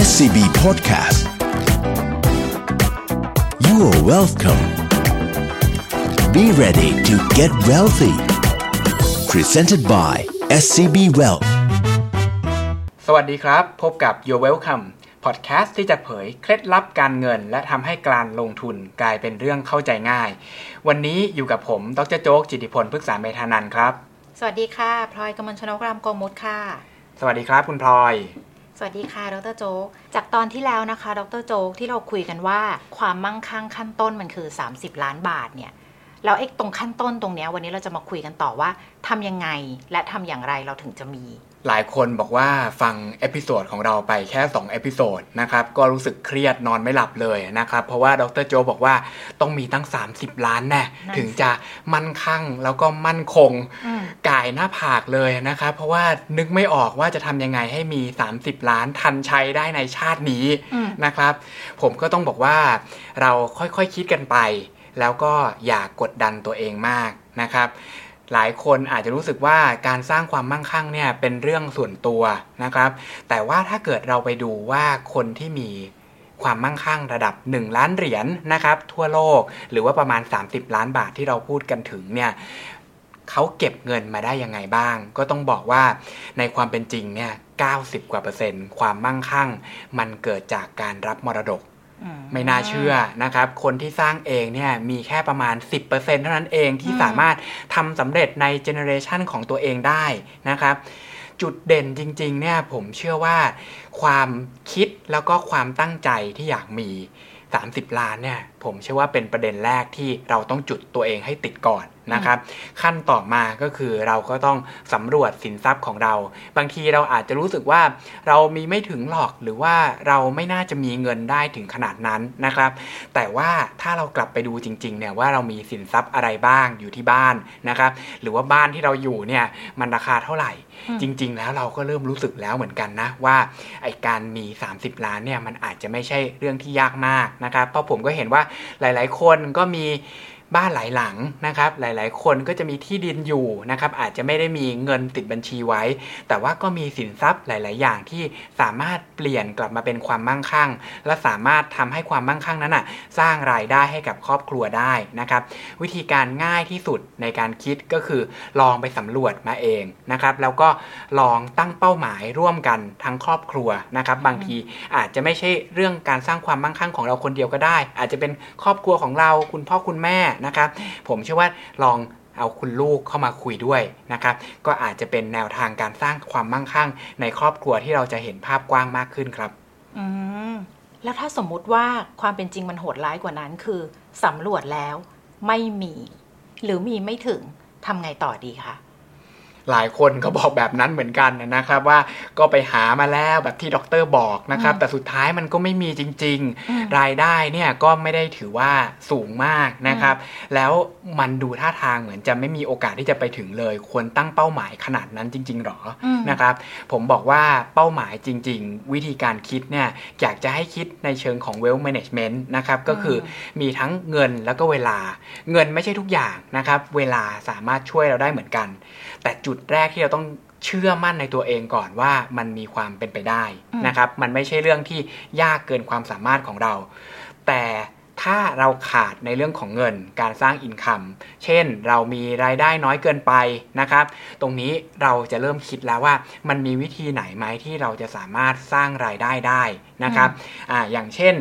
SCB Podcast You are welcome Be ready to get wealthy Presented by SCB Wealth สวัสดีครับ พบกับ Your Welcome พอดแคสต์ที่จะเผยเคล็ดลับการเงิน และทำให้การลงทุนกลายเป็นเรื่องเข้าใจง่าย วันนี้อยู่กับผมดรโจ๊กจิติพลพฤกษาเมธานันท์ครับ สวัสดีค่ะพลอยกมลชนกรามโกมุตค่ะ สวัสดีครับคุณพลอย สวัสดีค่ะ ดรโจ๊ก จากตอนที่แล้วนะคะ ดรโจ๊กที่เราคุยกันว่า ความมั่งคั่งขั้นต้นมันคือ 30 ล้านบาทเนี่ย แล้วไอ้ตรงขั้นต้นตรงเนี้ยวันนี้เราจะมาคุยกันต่อว่าทำยังไงและทำอย่างไรเราถึงจะมี หลายคนบอกว่าฟัง episode ของเราไปแค่2 episode นะครับก็รู้สึกเครียดนอนไม่หลับเลยนะครับเพราะว่าดรโจบอกว่าต้องมีตั้ง 30 ล้านแน่นั่นสิถึงจะมั่นคั่งแล้วก็มั่นคงอืมก่ายหน้าผากเลยนะครับเพราะว่านึกไม่ออกว่าจะทำยังไงให้มี 30 ล้านทันใช้ได้ในชาตินี้อืมนะครับ ผมก็ต้องบอกว่าเราค่อยๆคคิดกันไป แล้วก็อย่ากกดดันตัวเองมากนะครับ หลายคนอาจจะรู้สึกว่าการสร้างความมั่งคั่งเนี่ยเป็นเรื่องส่วนตัวนะครับ แต่ว่าถ้าเกิดเราไปดูว่าคนที่มีความมั่งคั่งระดับ 1 ล้านเหรียญนะครับ ทั่วโลกหรือว่าประมาณ 30 ล้านบาทที่เราพูดกันถึงเนี่ยเขาเก็บเงินมาได้ยังไงบ้าง ก็ต้องบอกว่าในความเป็นจริงเนี่ย90 กว่าเปอร์เซ็นต์ความมั่งคั่ง มันเกิดจากการรับมรดก ไม่น่าเชื่อนะครับ คนที่สร้างเองเนี่ยมีแค่ประมาณ 10%เท่านั้นเองที่สามารถทำสำเร็จในเจเนอเรชันของตัวเองได้นะครับ จุดเด่นจริงๆเนี่ยผมเชื่อว่า ความคิดแล้วก็ความตั้งใจที่อยากมี 30 ล้านเนี่ยผมเชื่อว่าเป็นประเด็นแรกที่เราต้องจุดตัวเองให้ติดก่อน นะครับ ขั้นต่อมาก็คือเราก็ต้องสำรวจสินทรัพย์ของเรา บางทีเราอาจจะรู้สึกว่าเรามีไม่ถึงหรอกหรือว่าเราไม่น่าจะมีเงินได้ถึงขนาดนั้นนะครับ แต่ว่าถ้าเรากลับไปดูจริงๆเนี่ยว่าเรามีสินทรัพย์อะไรบ้างอยู่ที่บ้านนะครับ หรือว่าบ้านที่เราอยู่เนี่ยมันราคาเท่าไหร่จริง ๆ แล้วเราก็เริ่มรู้สึกแล้วเหมือนกันนะว่าไอการมี 30 ล้านเนี่ยมันอาจจะไม่ใช่เรื่องที่ยากมากนะครับ เพราะผมก็เห็นว่าหลาย ๆ คนก็มี บ้านหลายหลังนะครับ หลายๆ คนก็จะมีที่ดินอยู่นะครับ อาจจะไม่ได้มีเงินติดบัญชีไว้ แต่ว่าก็มีสินทรัพย์หลาย ๆ อย่างที่สามารถเปลี่ยนกลับมาเป็นความมั่งคั่ง และสามารถทำให้ความมั่งคั่งนั้นอะสร้างรายได้ให้กับครอบครัวได้นะครับ วิธีการง่ายที่สุดในการคิดก็คือลองไปสำรวจมาเองนะครับ แล้วก็ลองตั้งเป้าหมายร่วมกันทั้งครอบครัวนะครับ บางทีอาจจะไม่ใช่เรื่องการสร้างความมั่งคั่งของเราคนเดียวก็ได้ อาจจะเป็นครอบครัวของเราคุณพ่อคุณแม่นะครับ ผมเชื่อว่าลองเอาคุณลูกเข้ามาคุยด้วยนะครับ ก็อาจจะเป็นแนวทางการสร้างความมั่งคั่ง ในครอบครัวที่เราจะเห็นภาพกว้างมากขึ้นครับ อืมแล้วถ้าสมมุติว่าความเป็นจริงมันโหดร้ายกว่านั้นคือสำรวจแล้วไม่มี หรือมีไม่ถึงทำไงต่อดีคะ หลายคนก็บอกแบบนั้นเหมือนกันนะครับว่าก็ไปหามาแล้วแบบที่ด็อกเตอร์บอกนะครับอืมแต่สุดท้ายมันก็ไม่มีจริงอืมๆรายได้เนี่ยก็ไม่ได้ถือว่าสูงมากนะครับ แล้วมันดูท่าทางเหมือนจะไม่มีโอกาสที่จะไปถึงเลย ควรตั้งเป้าหมายขนาดนั้นจริง ๆหรออืมนะครับผมบอกว่าเป้าหมายจริง ๆ วิธีการคิดเนี่ยอยากจะให้คิดในเชิงของ wealth management นะครับก็คืออมีทั้งเงินแล้วก็เวลา เงินไม่ใช่ทุกอย่างนะครับเวลาสามารถช่วยเราได้เหมือนกัน แต่จุดดแรกที่เราต้องเชื่อมั่นในตัวเองก่อนว่ามันมีความเป็นไปได้นะครับ มันไม่ใช่เรื่องที่ยากเกินความสามารถของเรา แต่ ถ้าเราขาดในเรื่องของเงินการสร้างอินคัมเช่นเรามีรายได้น้อยเกินไปนะครับ ตรงนี้เราจะเริ่มคิดแล้วว่ามันมีวิธีไหนไหมที่เราจะสามารถสร้างรายได้ได้นะครับออย่างเช่น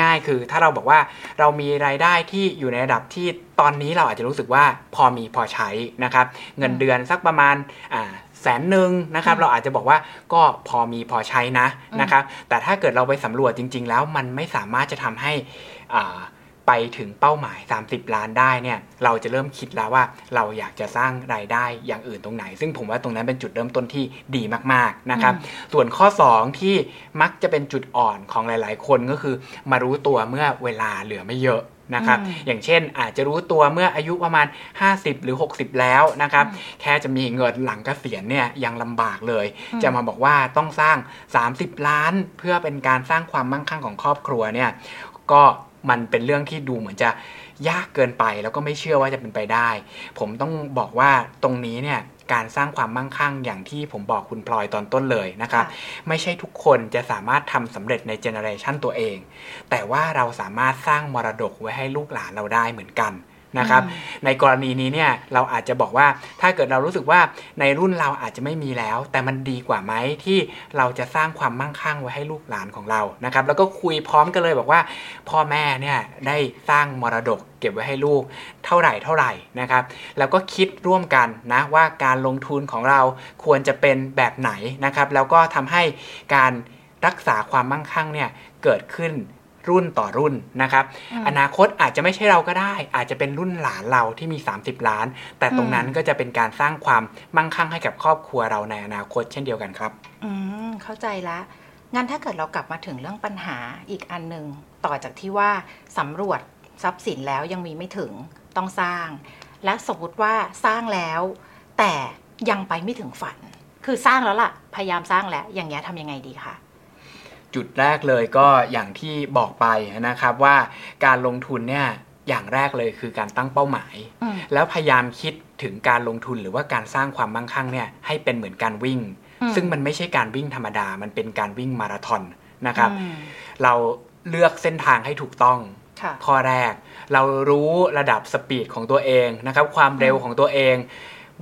ง่าย ๆ คือถ้าเราบอกว่าเรามีรายได้ที่อยู่ในระดับที่ตอนนี้เราอาจจะรู้สึกว่าพอมีพอใช้นะครับ เงินเดือนสักประมาณอ่า แสนหนึ่งนะครับอืมเราอาจจะบอกว่าก็พอมีพอใช้นะอืมนะครับแต่ถ้าเกิดเราไปสำรวจจริง ๆ แล้วมันไม่สามารถจะทำให้อ่าไปถึงเป้าหมาย 30 ล้านได้เนี่ยเราจะเริ่มคิดแล้วว่าเราอยากจะสร้างรายได้อย่างอื่นตรงไหน ซึ่งผมว่าตรงนั้นเป็นจุดเริ่มต้นที่ดีมากๆนะครับ ส่วนข้อ 2 ที่มักจะเป็นจุดอ่อนของหลาย ๆ คนก็คือ มารู้ตัวเมื่อเวลาเหลือไม่เยอะ นะครับอืมอย่างเช่นอาจจะรู้ตัวเมื่ออายุประมาณ 50 หรือ 60 แล้วนะครับแค่จะมีเงินหลังเกษียณเนี่ยยังลำบากเลยอืมจะมาบอกว่าต้องสร้าง 30 ล้าน เพื่อเป็นการสร้างความมั่งคั่งของครอบครัวเนี่ยก็มันเป็นเรื่องที่ดูเหมือนจะยากเกินไปแล้วก็ไม่เชื่อว่าจะเป็นไปได้ ผมต้องบอกว่าตรงนี้เนี่ย การสร้างความมั่งคั่งอย่างที่ผมบอกคุณพลอยตอนต้นเลยนะครับค่ะไม่ใช่ทุกคนจะสามารถทำสำเร็จใน generation ตัวเอง แต่ว่าเราสามารถสร้างมรดกไว้ให้ลูกหลานเราได้เหมือนกัน นะครับอืมในกรณีนี้เนี่ยเราอาจจะบอกว่าถ้าเกิดเรารู้สึกว่าในรุ่นเราอาจจะไม่มีแล้ว แต่มันดีกว่าไหมที่เราจะสร้างความมั่งคั่งไว้ให้ลูกหลานของเรานะครับ แล้วก็คุยพร้อมกันเลยบอกว่า พ่อแม่เนี่ยได้สร้างมรดกเก็บไว้ให้ลูกเท่าไหร่เท่าไหร่นะครับ แล้วก็คิดร่วมกันนะว่าการลงทุนของเราควรจะเป็นแบบไหนนะครับ แล้วก็ทำให้การรักษาความมั่งคั่งเนี่ยเกิดขึ้น รุ่นต่อรุ่นนะครับอืมอนาคตอาจจะไม่ใช่เราก็ได้ อาจจะเป็นรุ่นหลานเราที่มี 30 ล้าน แต่ตรงนั้นก็จะเป็นการสร้างความมั่งคั่งให้กับครอบครัวเราในอนาคตเช่นเดียวกันครับ อืมเข้าใจละงั้นถ้าเกิดเรากลับมาถึงเรื่องปัญหาอีกอันหนึ่งต่อจากที่ว่าสำรวจทรัพย์สินแล้วยังมีไม่ถึงต้องสร้าง และสมมติว่าสร้างแล้ว แต่ยังไปไม่ถึงฝัน คือสร้างแล้วล่ะ พยายามสร้างแล้วอย่างเงี้ยทำยังไงดีคะ จุดแรกเลยก็อย่างที่บอกไปนะครับว่าการลงทุนเนี่ยอย่างแรกเลยคือการตั้งเป้าหมายอืมแล้วพยายามคิดถึงการลงทุนหรือว่าการสร้างความมั่งคั่งเนี่ยให้เป็นเหมือนการวิ่งอืมซึ่งมันไม่ใช่การวิ่งธรรมดา มันเป็นการวิ่งมาราธอนนะครับอืมเราเลือกเส้นทางให้ถูกต้องค่ะข้อแรก เรารู้ระดับสปีดของตัวเองนะครับ ความเร็วของตัวเอง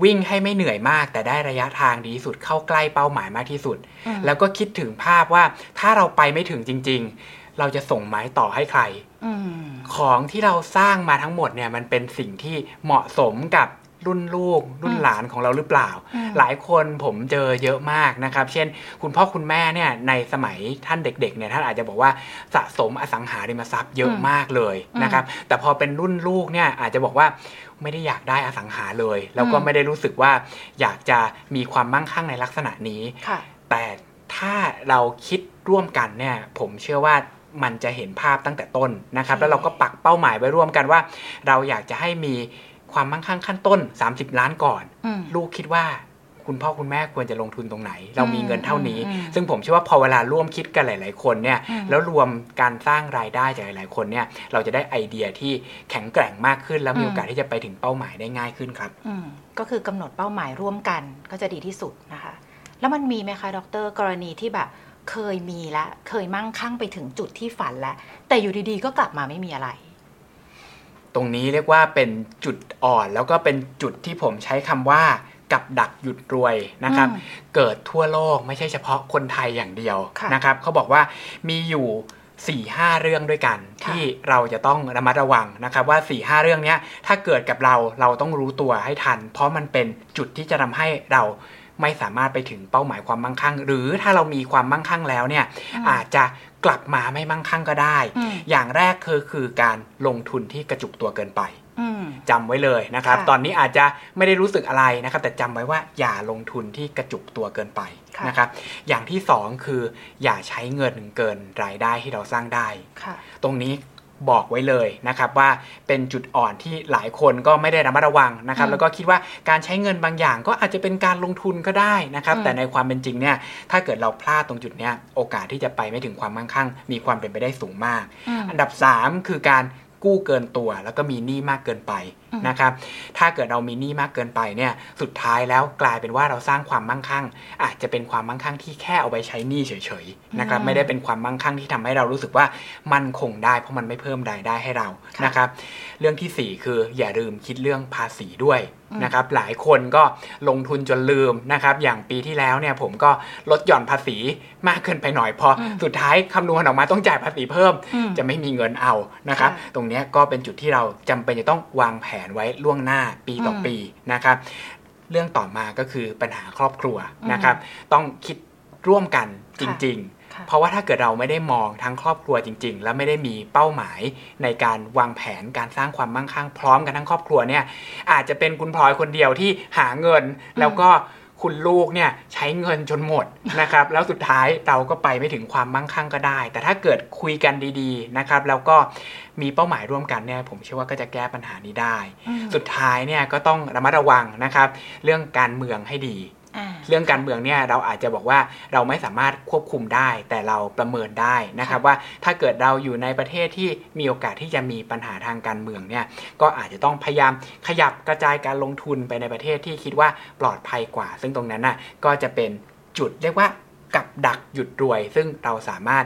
วิ่งให้ไม่เหนื่อยมาก แต่ได้ระยะทางดีที่สุดเข้าใกล้เป้าหมายมากที่สุดอืมแล้วก็คิดถึงภาพว่าถ้าเราไปไม่ถึงจริง ๆ เราจะส่งไม้ต่อให้ใครอืมของที่เราสร้างมาทั้งหมดเนี่ยมันเป็นสิ่งที่เหมาะสมกับ รุ่นลูก รุ่นหลานของเราหรือเปล่าอืมหลายคนผมเจอเยอะมากนะครับ เช่น คุณพ่อคุณแม่เนี่ยในสมัยท่านเด็กๆเนี่ยท่านอาจจะบอกว่าสะสมอสังหาริมทรัพย์เยอะอืมมากเลยนะครับ แต่พอเป็นรุ่นลูกเนี่ยอาจจะบอกว่าไม่ได้อยากได้อสังหาเลย แล้วก็อืมไม่ได้รู้สึกว่าอยากจะมีความมั่งคั่งในลักษณะนี้ค่ะแต่ถ้าเราคิดร่วมกันเนี่ยผมเชื่อว่ามันจะเห็นภาพตั้งแต่ต้นนะครับโอเคแล้วเราก็ปักเป้าหมายไว้ร่วมกันว่า เราอยากจะให้มี ความมั่งคั่งขั้นต้น 30 ล้านก่อนอืมลูกคิดว่าคุณพ่อคุณแม่ควรจะลงทุนตรงไหน เรามีเงินเท่านี้อืมอืมซึ่งผมเชื่อว่าพอเวลาร่วมคิดกันหลาย ๆ คนเนี่ยอืมแล้วรวมการสร้างรายได้จากหลาย ๆ คนเนี่ยเราจะได้ไอเดียที่แข็งแกร่งมากขึ้น แล้วมีโอกาสที่จะไปถึงเป้าหมายได้ง่ายขึ้นครับอืมก็คือกำหนดเป้าหมายร่วมกันก็จะดีที่สุดนะคะ แล้วมันมีไหมคะดร กรณีที่แบบเคยมีแล้วเคยมั่งคั่งไปถึงจุดที่ฝันแล้วแต่อยู่ดีๆ ก็กลับมาไม่มีอะไร ตรงนี้เรียกว่าเป็นจุดอ่อน แล้วก็เป็นจุดที่ผมใช้คำว่ากับดักหยุดรวยนะครับอืมเกิดทั่วโลกไม่ใช่เฉพาะคนไทยอย่างเดียวค่ะนะครับเขาบอกว่ามีอยู่4ี่ห้าเรื่องด้วยกันค่ะที่เราจะต้องระมัดระวังนะครับว่า4ี่ห้าเรื่องเนี้ยถ้าเกิดกับเราเราต้องรู้ตัวให้ทัน เพราะมันเป็นจุดที่จะทำให้เราไม่สามารถไปถึงเป้าหมายความมั่งคั่ง หรือถ้าเรามีความมั่งคั่งแล้วเนี่ยอืมอาจจะ กลับมาไม่มั่งคั่งก็ได้อืมอย่างแรกคือคือการลงทุนที่กระจุกตัวเกินไปอืมจำไว้เลยนะครับค่ะตอนนี้อาจจะไม่ได้รู้สึกอะไรนะครับ แต่จำไว้ว่าอย่าลงทุนที่กระจุกตัวเกินไปค่ะนะครับ อย่างที่สองคืออย่าใช้เงินเกินรายได้ที่เราสร้างได้ค่ะตรงนี้ บอกไว้เลยนะครับว่าเป็นจุดอ่อนที่หลายคนก็ไม่ได้ระมัดระวังนะครับอืมแล้วก็คิดว่าการใช้เงินบางอย่างก็อาจจะเป็นการลงทุนก็ได้นะครับอืมแต่ในความเป็นจริงเนี่ยถ้าเกิดเราพลาดตรงจุดเนี้ยโอกาสที่จะไปไม่ถึงความมั่งคั่ง มีความเป็นไปได้สูงมากอืมอันดับ 3 คือการกู้เกินตัว แล้วก็มีหนี้มากเกินไปอืม นะครับถ้าเกิดเรามีหนี้มากเกินไปเนี่ยสุดท้ายแล้วกลายเป็นว่าเราสร้างความมั่งคั่ง อาจจะเป็นความมั่งคั่งที่แค่เอาไว้ใช้หนี้เฉยๆนะครับอืมไม่ได้เป็นความมั่งคั่งที่ทำให้เรารู้สึกว่ามั่นคงได้เพราะมันไม่เพิ่มรายได้ให้เราค่ะนะครับเรื่องทีสี่ 4 คืออย่าลืมคิดเรื่องภาษีด้วยอืมนะครับหลายคนก็ลงทุนจนลืมนะครับอย่างปีที่แล้วเนี่ยผมก็ลดหย่อนภาษีมากเกินไปหน่อยพออมสุดท้ายคำนวณออกมาต้องจ่ายภาษีเพิ่มอืมจะไม่มีเงินเอานะครับค่ะตรงเนี้ยก็เป็นจุดที่เราจำเป็นจะต้องวางแผนไว้ล่วงหน้าปีต่ออมปีนะครับ เรื่องต่อมาก็คือปัญหาครอบครัวอืมนะครับ ต้องคิดร่วมกันจริงค่ะๆเพราะว่าถ้าเกิดเราไม่ได้มองทั้งครอบครัวจริง ๆ แล้วไม่ได้มีเป้าหมายในการวางแผนการสร้างความมั่งคั่งพร้อมกันทั้งครอบครัวเนี่ยอาจจะเป็นคุณพลอยคนเดียวที่หาเงิน แล้วก็ คุณลูกเนี่ยใช้เงินจนหมดนะครับ แล้วสุดท้ายเราก็ไปไม่ถึงความมั่งคั่งก็ได้ แต่ถ้าเกิดคุยกันดีๆนะครับ แล้วก็มีเป้าหมายร่วมกันเนี่ยผมเชื่อว่าก็จะแก้ปัญหานี้ได้อืมสุดท้ายเนี่ยก็ต้องระมัดระวังนะครับ เรื่องการเมืองให้ดีอ่า เรื่องการเมืองเนี่ยเราอาจจะบอกว่าเราไม่สามารถควบคุมได้ แต่เราประเมินได้นะครับว่าถ้าเกิดเราอยู่ในประเทศที่มีโอกาสที่จะมีปัญหาทางการเมืองเนี่ยก็อาจจะต้องพยายามขยับกระจายการลงทุนไปในประเทศที่คิดว่าปลอดภัยกว่า ซึ่งตรงนั้นน่ะก็จะเป็นจุดเรียกว่ากับดักหยุดรวย ซึ่งเราสามารถ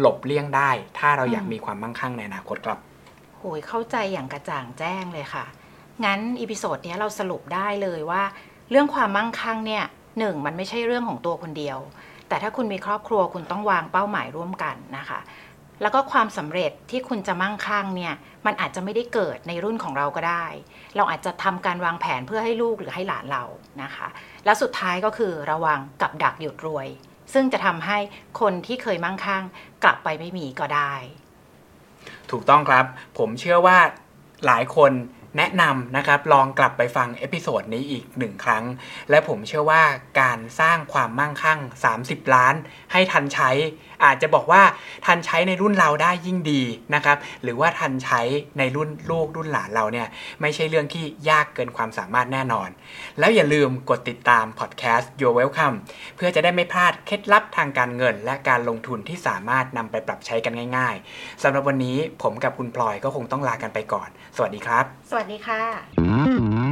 หลบเลี่ยงได้ ถ้าเราอยากอืมมีความมั่งคั่งในอนาคตครับโหยเข้าใจอย่างกระจ่างแจ้งเลยค่ะ งั้น episode เนี้ยเราสรุปได้เลยว่า เรื่องความมั่งคั่งเนี่ยหนึ่งมันไม่ใช่เรื่องของตัวคนเดียว แต่ถ้าคุณมีครอบครัวคุณต้องวางเป้าหมายร่วมกันนะคะ แล้วก็ความสำเร็จที่คุณจะมั่งคั่งเนี่ยมันอาจจะไม่ได้เกิดในรุ่นของเราก็ได้ เราอาจจะทำการวางแผนเพื่อให้ลูกหรือให้หลานเรานะคะ แล้วสุดท้ายก็คือระวังกับดักหยุดรวย ซึ่งจะทำให้คนที่เคยมั่งคั่ง กลับไปไม่มีก็ได้ ถูกต้องครับ ผมเชื่อว่าหลายคน แนะนำนะครับลองกลับไปฟัง episode นี้อีกหนึ่งครั้ง และผมเชื่อว่าการสร้างความมั่งคั่ง 30 ล้าน ให้ทันใช้ อาจจะบอกว่าทันใช้ในรุ่นเราได้ยิ่งดีนะครับหรือว่าทันใช้ในรุ่นลูกรุ่นหลานเราเนี่ยไม่ใช่เรื่องที่ยากเกินความสามารถแน่นอน แล้วอย่าลืมกดติดตามพอดแคสต์ Your Welcome เพื่อจะได้ไม่พลาดเคล็ดลับทางการเงิน และการลงทุนที่สามารถนำไปปรับใช้กันง่าย ๆสำหรับวันนี้ผมกับคุณพลอยก็คงต้องลากันไปก่อน สวัสดีครับ สวัสดีค่ะ